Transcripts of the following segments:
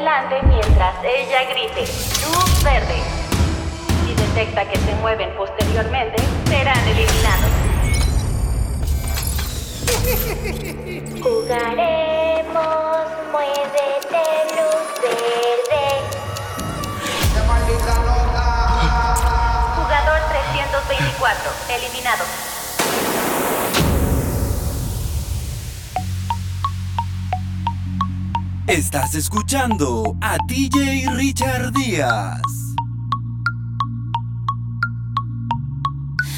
mientras ella grite luz verde. Si detecta que se mueven posteriormente, serán eliminados. Jugaremos, muévete luz verde. Jugador 324, eliminado. Estás escuchando a DJ Richard Díaz.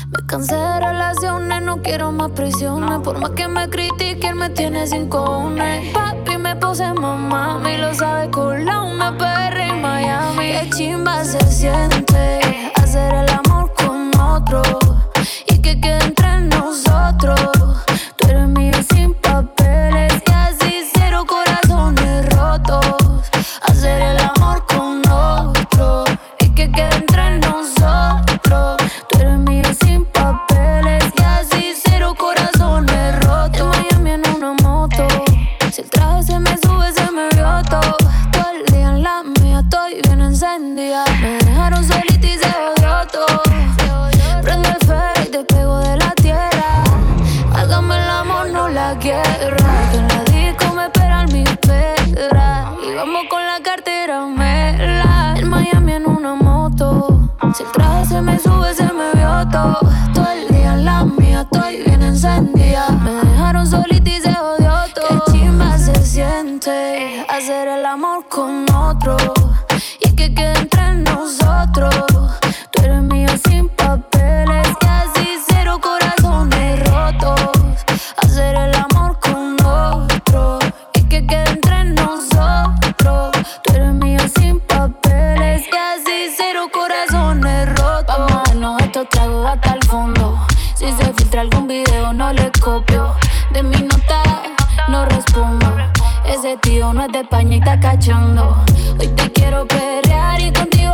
Me cansé de relaciones, no quiero más prisiones. Por más que me critiquen, me tiene sin cojones. Papi, me puse mamá, me lo sabe con la una perra en Miami. Qué chimba se siente hacer el amor con otro y que queden de mi nota no respondo. Ese tío no es de España y está cachando. Hoy te quiero perrear y contigo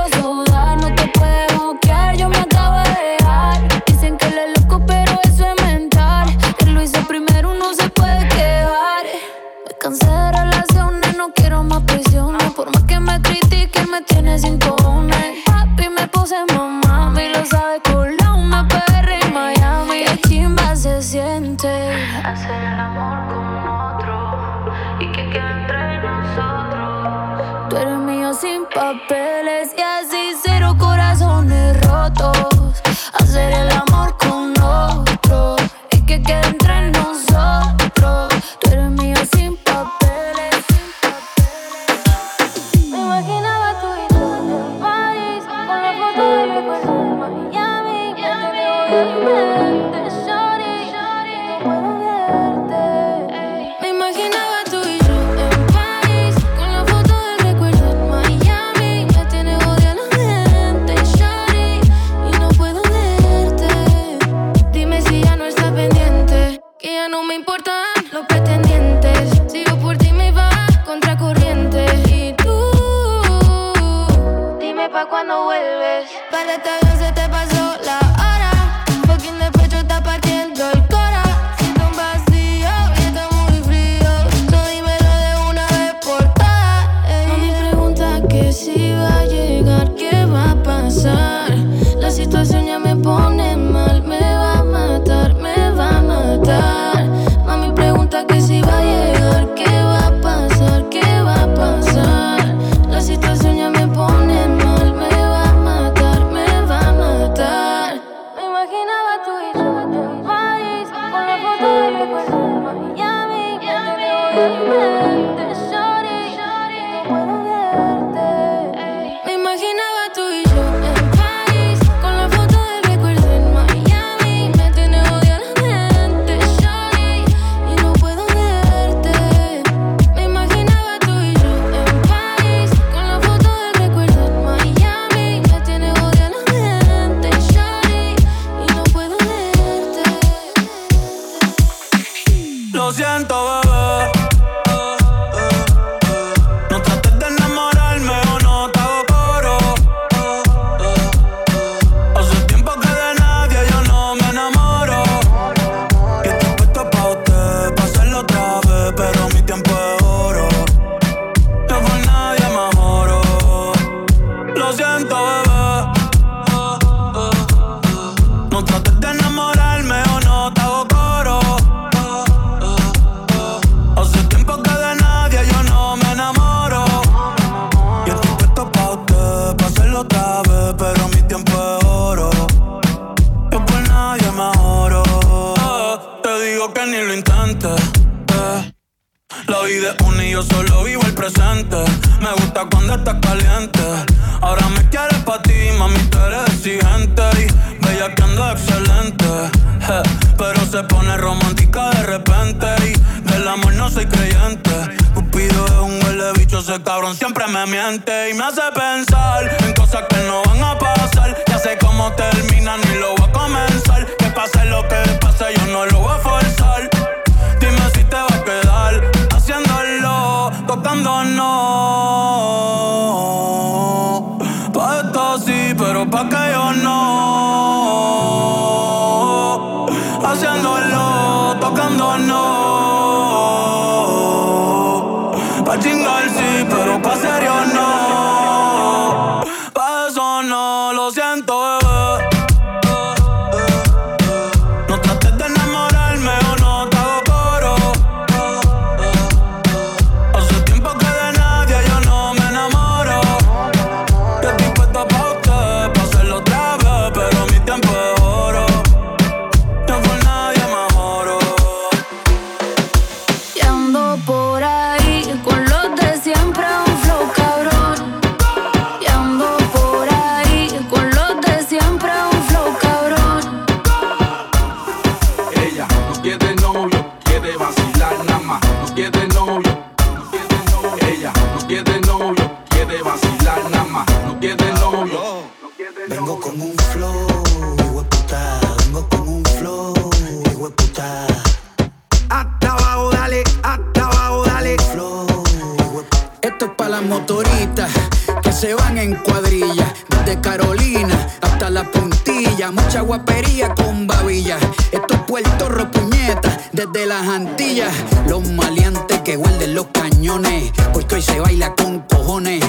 no. que se van en cuadrilla, desde Carolina hasta la puntilla, mucha guapería con babilla. Estos puertos ropuñetas, desde las Antillas, los maleantes que huelden los cañones, porque hoy se baila con cojones.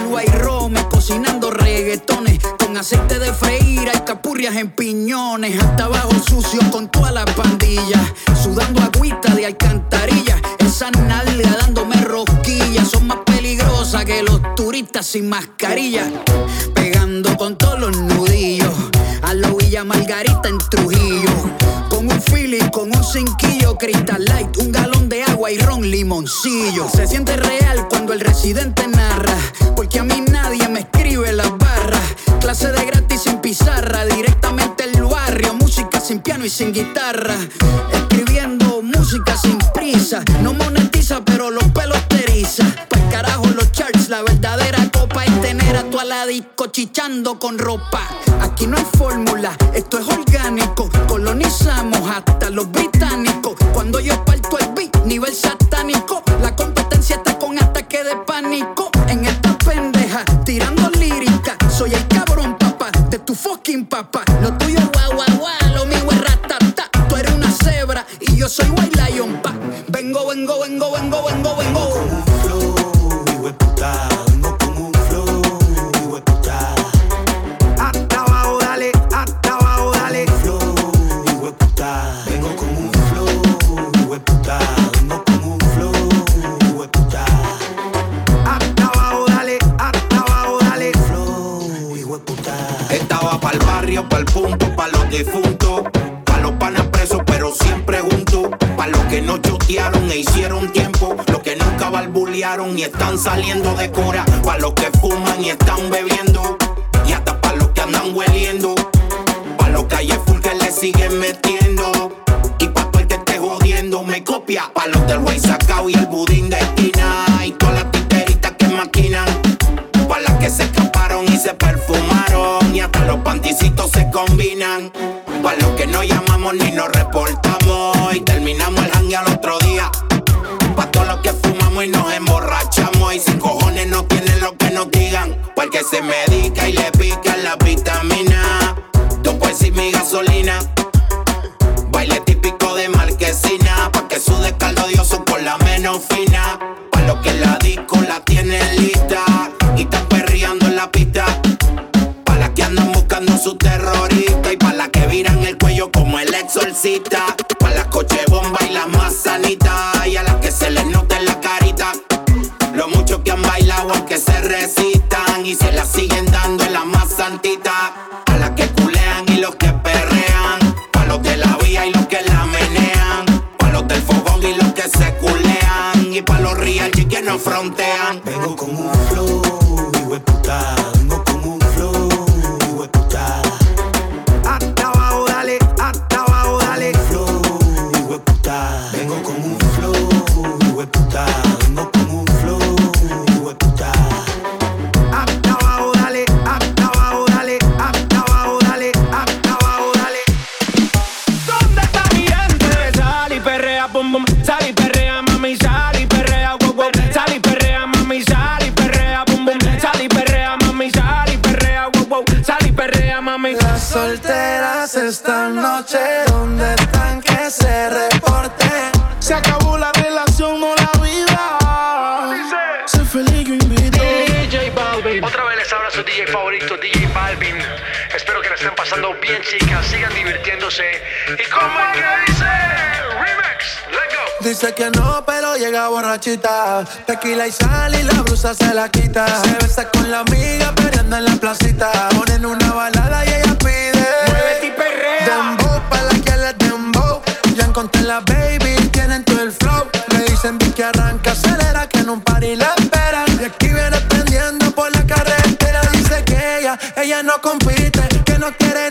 Ulua y Rome cocinando reggaetones, con aceite de freír, hay capurrias en piñones, hasta abajo sucio con toda la pandilla, sudando agüita de alcantarilla, esa nalga dándome rosquillas, son más sin mascarilla, pegando con todos los nudillos. A la Villa Margarita en Trujillo. Con un feeling, con un cinquillo, Crystal Light, un galón de agua y ron limoncillo. Se siente real cuando el residente narra, porque a mí nadie me escribe las barras. Clase de gratis sin pizarra, directamente el barrio, música sin piano y sin guitarra. Escribiendo música sin prisa, no monetiza, pero los carajo los charts, la verdadera a la disco chichando con ropa. Aquí no hay fórmula, esto es orgánico. Colonizamos hasta los británicos. Cuando yo parto el beat, nivel satánico. La competencia está con ataque de pánico. En esta pendeja, tirando lírica. Soy el cabrón, papá, de tu fucking papá. Están saliendo de cora. Las solteras esta noche, ¿dónde están que se reporten? Se acabó la relación, no la vida. Sé feliz, yo invito. DJ Balvin. Otra vez les habla su DJ favorito, DJ Balvin. Espero que la estén pasando bien, chicas. Sigan divirtiéndose. ¿Y como es que dice? Dice que no, pero llega borrachita. Tequila y sal y la blusa se la quita. Se besa con la amiga, peleando en la placita. Ponen una balada y ella pide. Muévete y perrea. Dembow, pa' la que le dembow. Ya encontré la baby, tienen todo el flow. Me dicen que arranca, acelera, que en un party la esperan. Y aquí viene prendiendo por la carretera. Dice que ella, ella no compite, que no quiere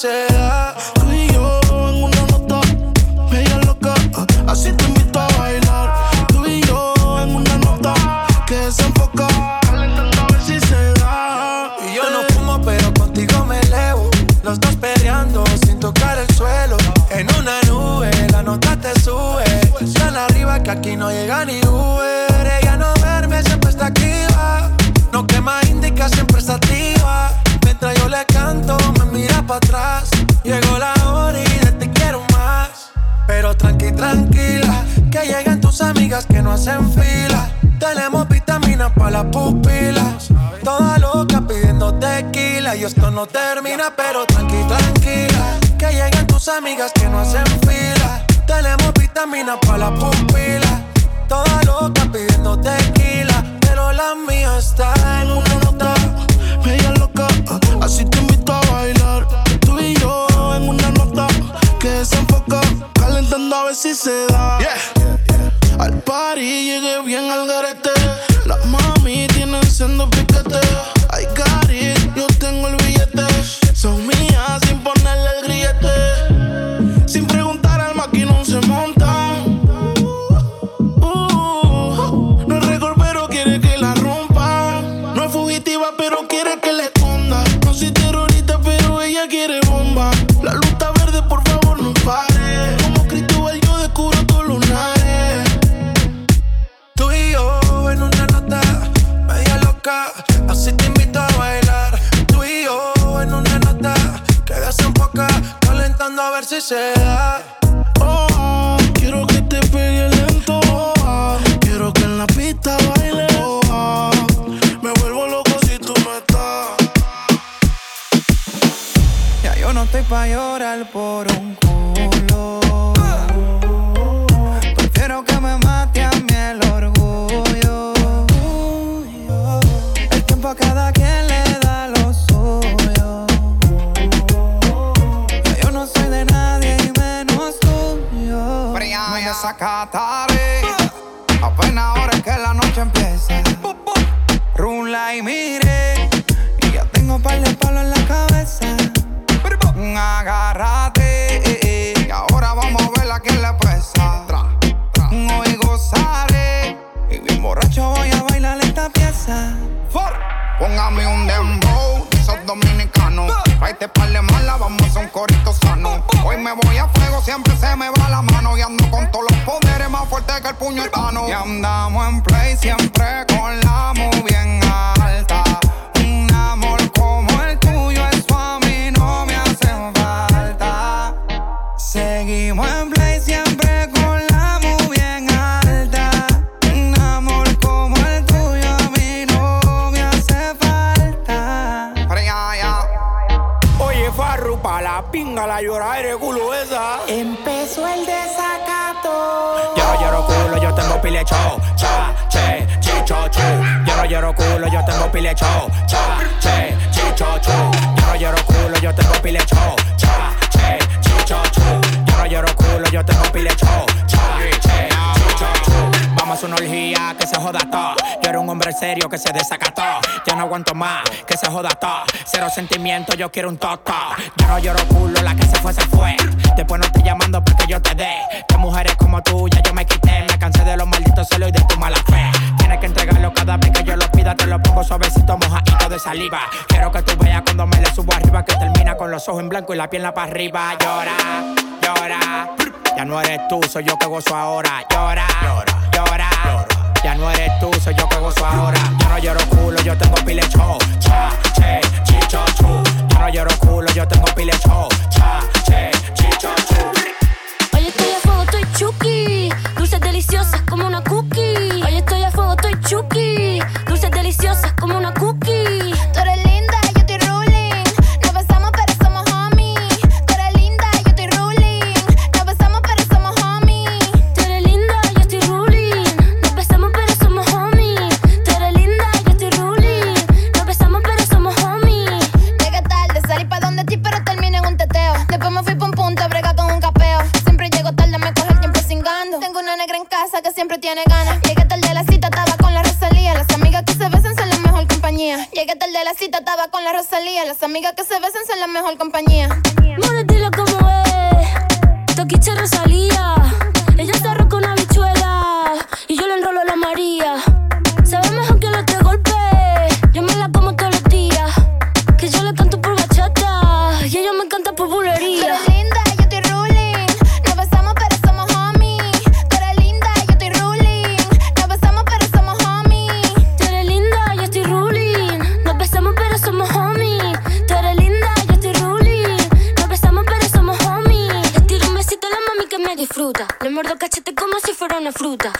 se da. Tú y yo en una nota, media loca. Así te invito a bailar. Tú y yo en una nota que desenfoca. Calentando a ver si se da. Y yo no fumo, pero contigo me elevo. Los dos peleando sin tocar el suelo. En una nube, la nota te sube. Tan arriba que aquí no llega ni Uber. Ella no duerme, siempre está activa. No quema indica, siempre está activa. Mientras yo le canto, Llegó la hora y de ti quiero más. Pero tranqui, tranquila, que llegan tus amigas que no hacen fila. Tenemos vitaminas para las pupilas. Toda loca pidiendo tequila. Y esto no termina, pero tranqui, tranquila. Que llegan tus amigas que no hacen fila. Tenemos vitaminas para las pupilas. Toda loca pidiendo tequila. Pero la mía está en una Calentando a ver si se da. Al party llegué bien al garete. Las mami tienen siendo piquete. Ay, cari, yo tengo el billete. Son mías pa' llorar por un Y andamos en play siempre con la movie en pile cho, cha, che, chicho, chu. Yo no lloro culo, yo tengo pile cho, cha, che, chicho, chu. Yo no lloro culo, yo tengo pile cho, cha, che, chicho, chu. Yo no lloro culo, yo tengo pile cho una orgía que se joda todo. Yo era un hombre serio que se desacató. Ya no aguanto más, que se joda todo. Cero sentimiento, yo quiero un toto. Yo no lloro culo, la que se fue, se fue. Después no estoy llamando porque yo te dé. De mujeres como tú, ya yo me quité. Me cansé de los malditos celos y de tu mala fe. Tienes que entregarlo cada vez que yo lo pido te lo poco suavecito, mojadito de saliva. Quiero que tú veas cuando me le subo arriba que termina con los ojos en blanco y la pierna para arriba. Llora, llora. Ya no eres tú, soy yo que gozo ahora. Llora, llora, llora. Ya no eres tú, soy yo que gozo ahora. Yo no lloro culo, yo tengo pilecho. Cha, che, chicho, chu. Yo no lloro culo, yo tengo pilecho. чудо.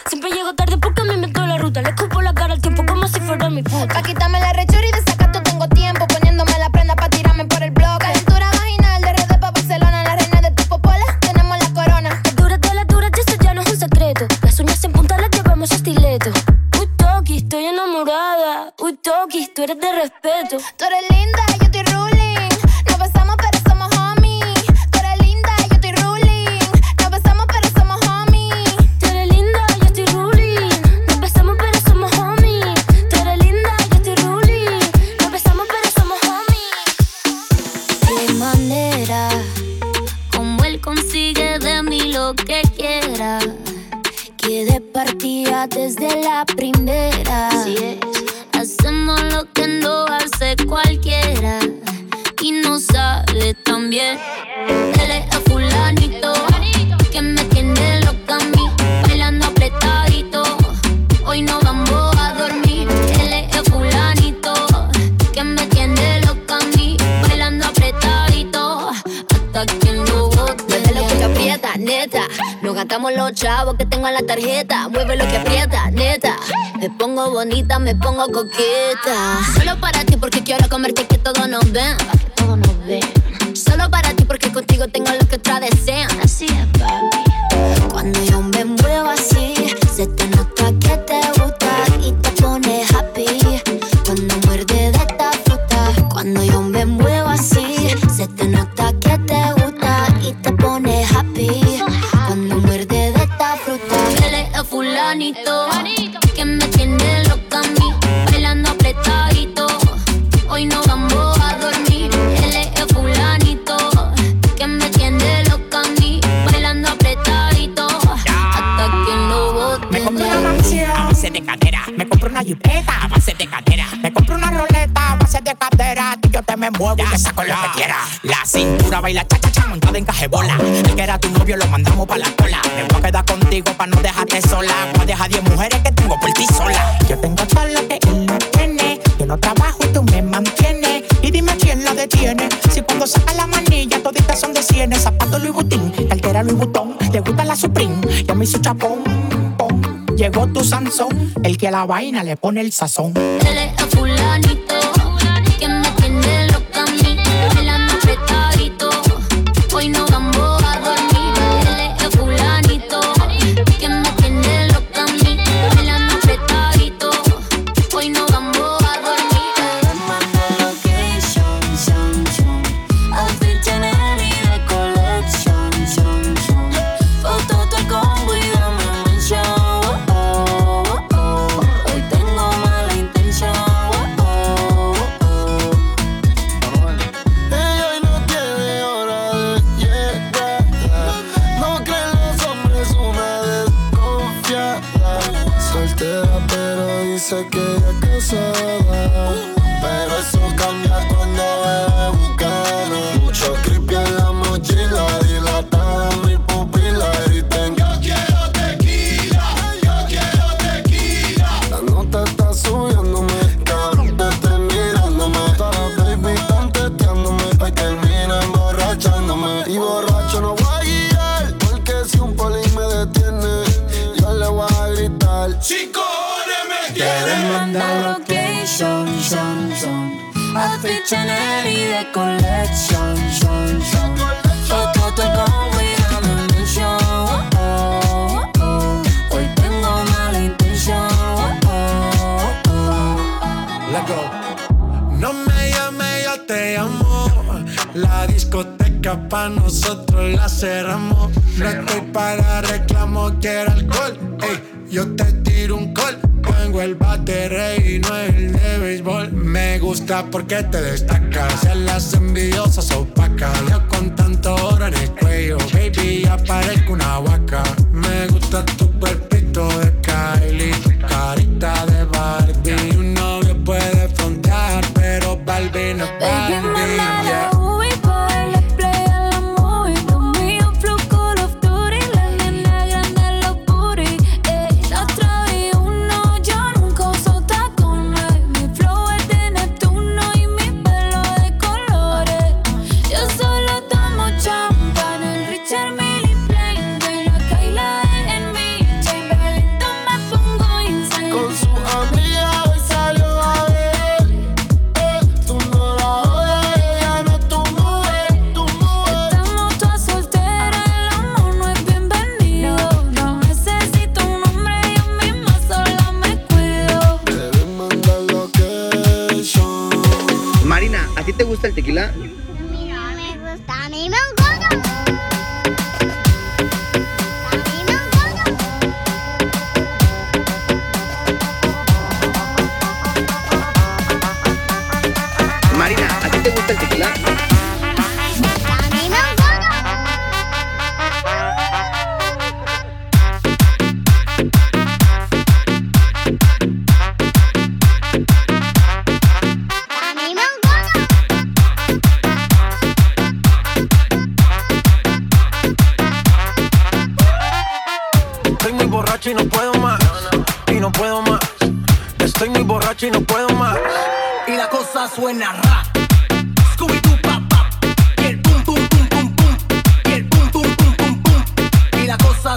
Gastamos los chavos que tengo en la tarjeta. Mueve lo que aprieta, neta. Me pongo bonita, me pongo coqueta. Solo para ti porque quiero comerte que todos nos ven. Que todos nos ven. Solo para ti porque contigo tengo lo que otra desean. Así es. Fulanito, que me me muevo y te saco lo que quiera. La cintura baila cha cha cha montada en cajebola. El que era tu novio lo mandamos pa' la cola. Me voy a quedar contigo pa' no dejarte sola. Voy a dejar 10 mujeres que tengo por ti sola. Yo tengo todo lo que él no tiene. Yo no trabajo y tú me mantienes. Y dime quién la detiene. Si cuando saca la manilla toditas son de cienes. Zapatos Louis Vuitton, cartera Louis Vuitton. Le gusta la Supreme, yo me hizo chapón. Llegó tu Sansón, el que a la vaina le pone el sazón. Él es fulanito, Chanel y de collection, son, son. Foto todo el combo y dame oh, oh, oh. Hoy tengo mala intención, oh, oh. Let go. No me llame, yo te amo. La discoteca pa' nosotros la cerramos. No estoy para reclamo, quiero alcohol. Ey, yo te tiro un call. Tengo el bate rey y no el de béisbol. Me gusta porque te destacas. A las envidiosas opacas. Yo con tanto oro en el cuello. Baby, ya parezco una vaca. Me gusta tu cuerpito de Kylie. Tu carita de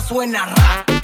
suena ra.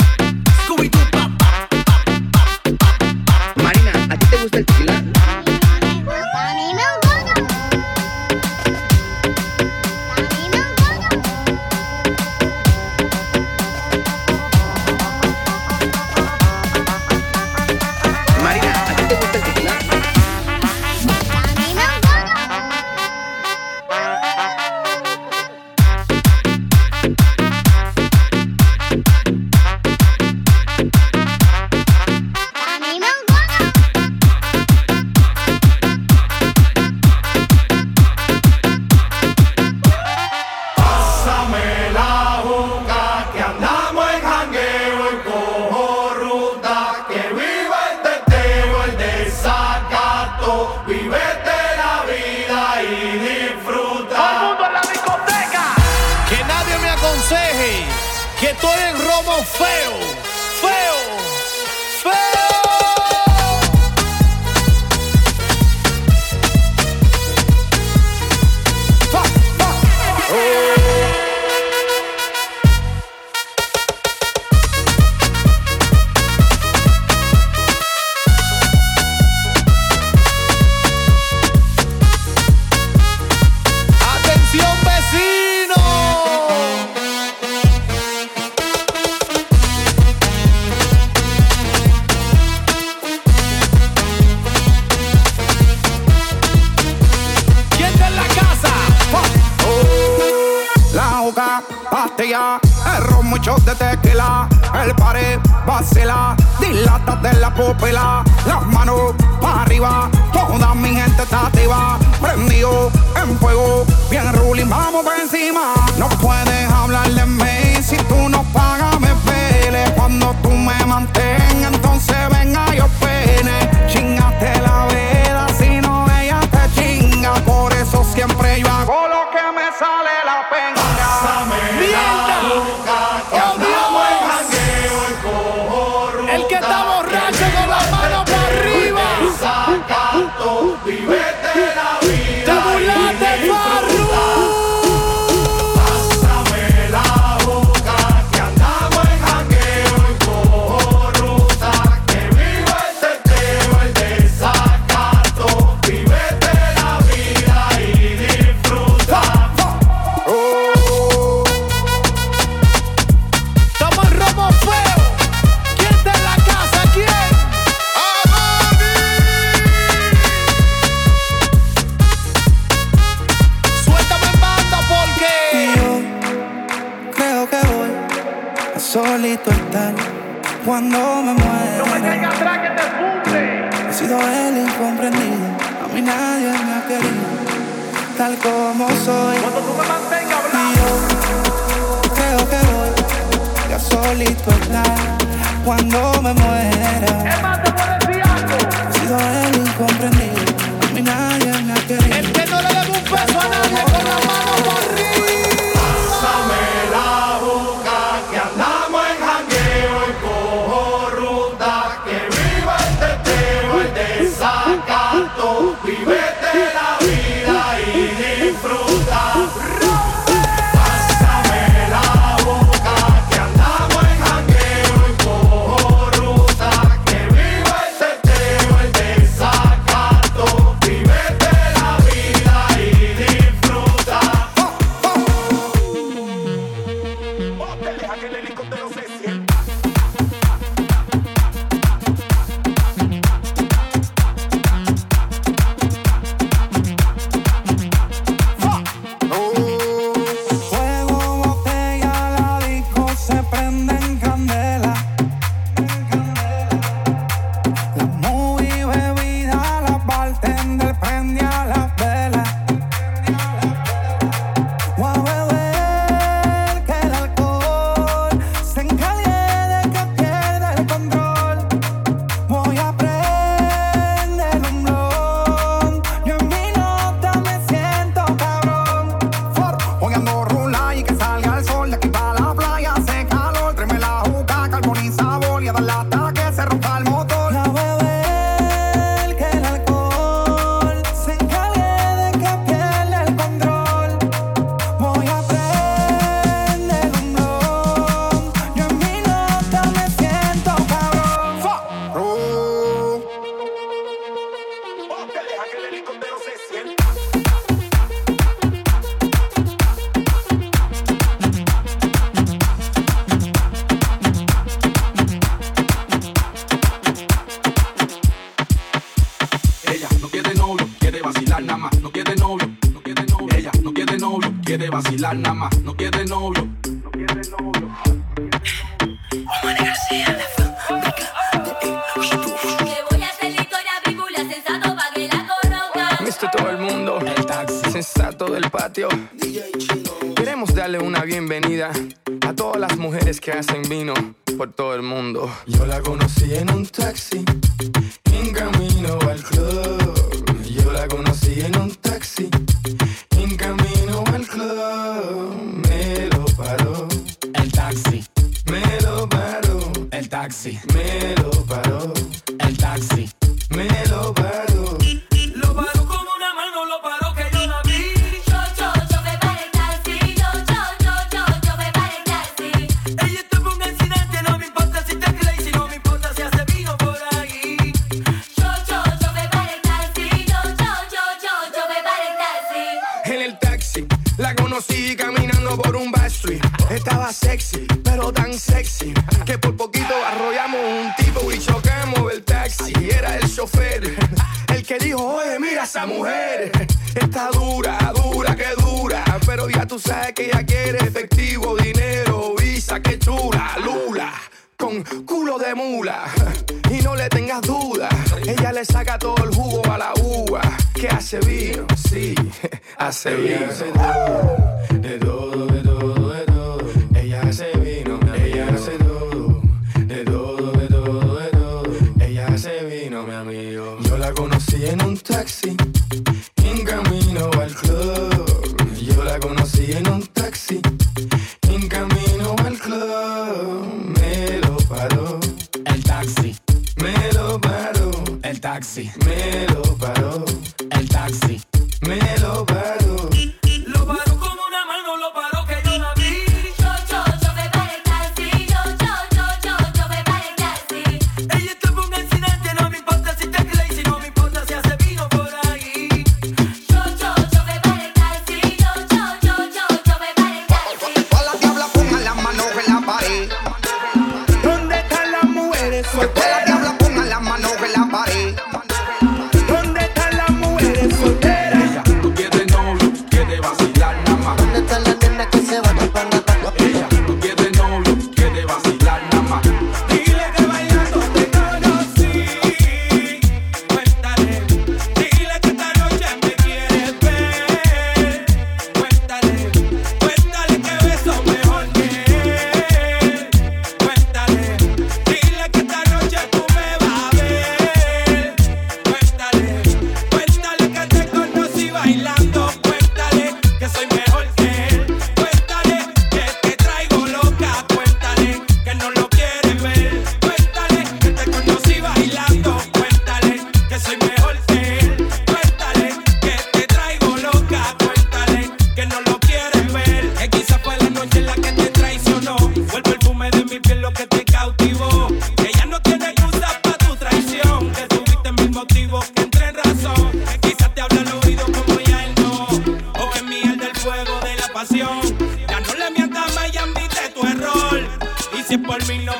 vacilar nada más. No quiere novio. No quiere novio. A todo el mundo, sensato del patio. Queremos darle una bienvenida a todas las mujeres que hacen vino por todo el mundo. sexy, pero tan sexy que por poquito arrollamos un tipo y chocamos el taxi. Era el chofer el que dijo, oye, mira esa mujer. Está dura, dura, que dura. Pero ya tú sabes que ella quiere efectivo, dinero, visa, que chula, lula. Con culo de mula. Y no le tengas duda, ella le saca todo el jugo a la uva. Que hace vino, sí, hace vino. De todo Ya no le mientas más y tu error. Y si es por mí no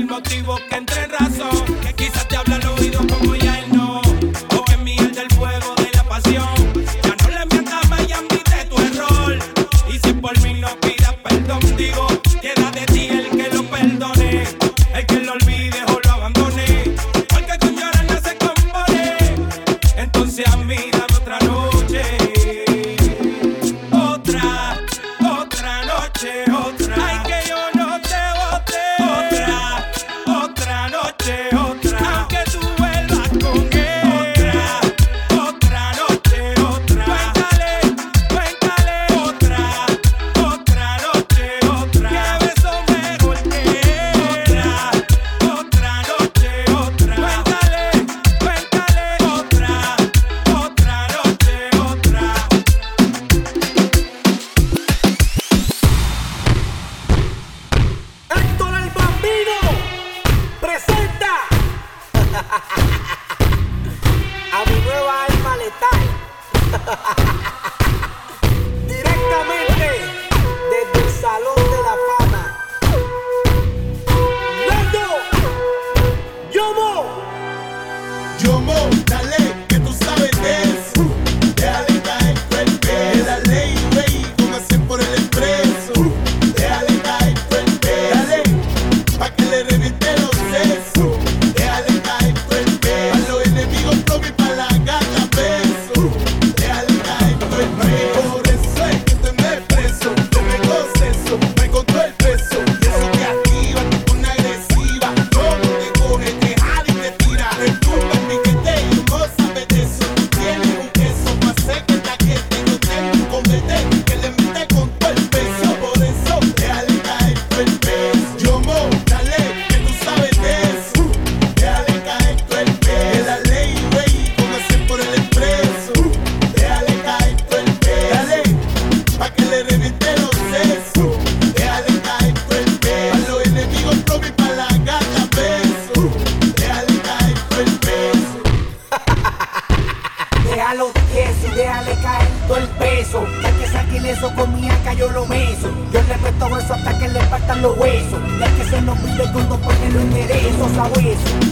el motivo que entre en razón. bitch.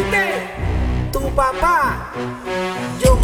¿Oíste? Tu papá. Yo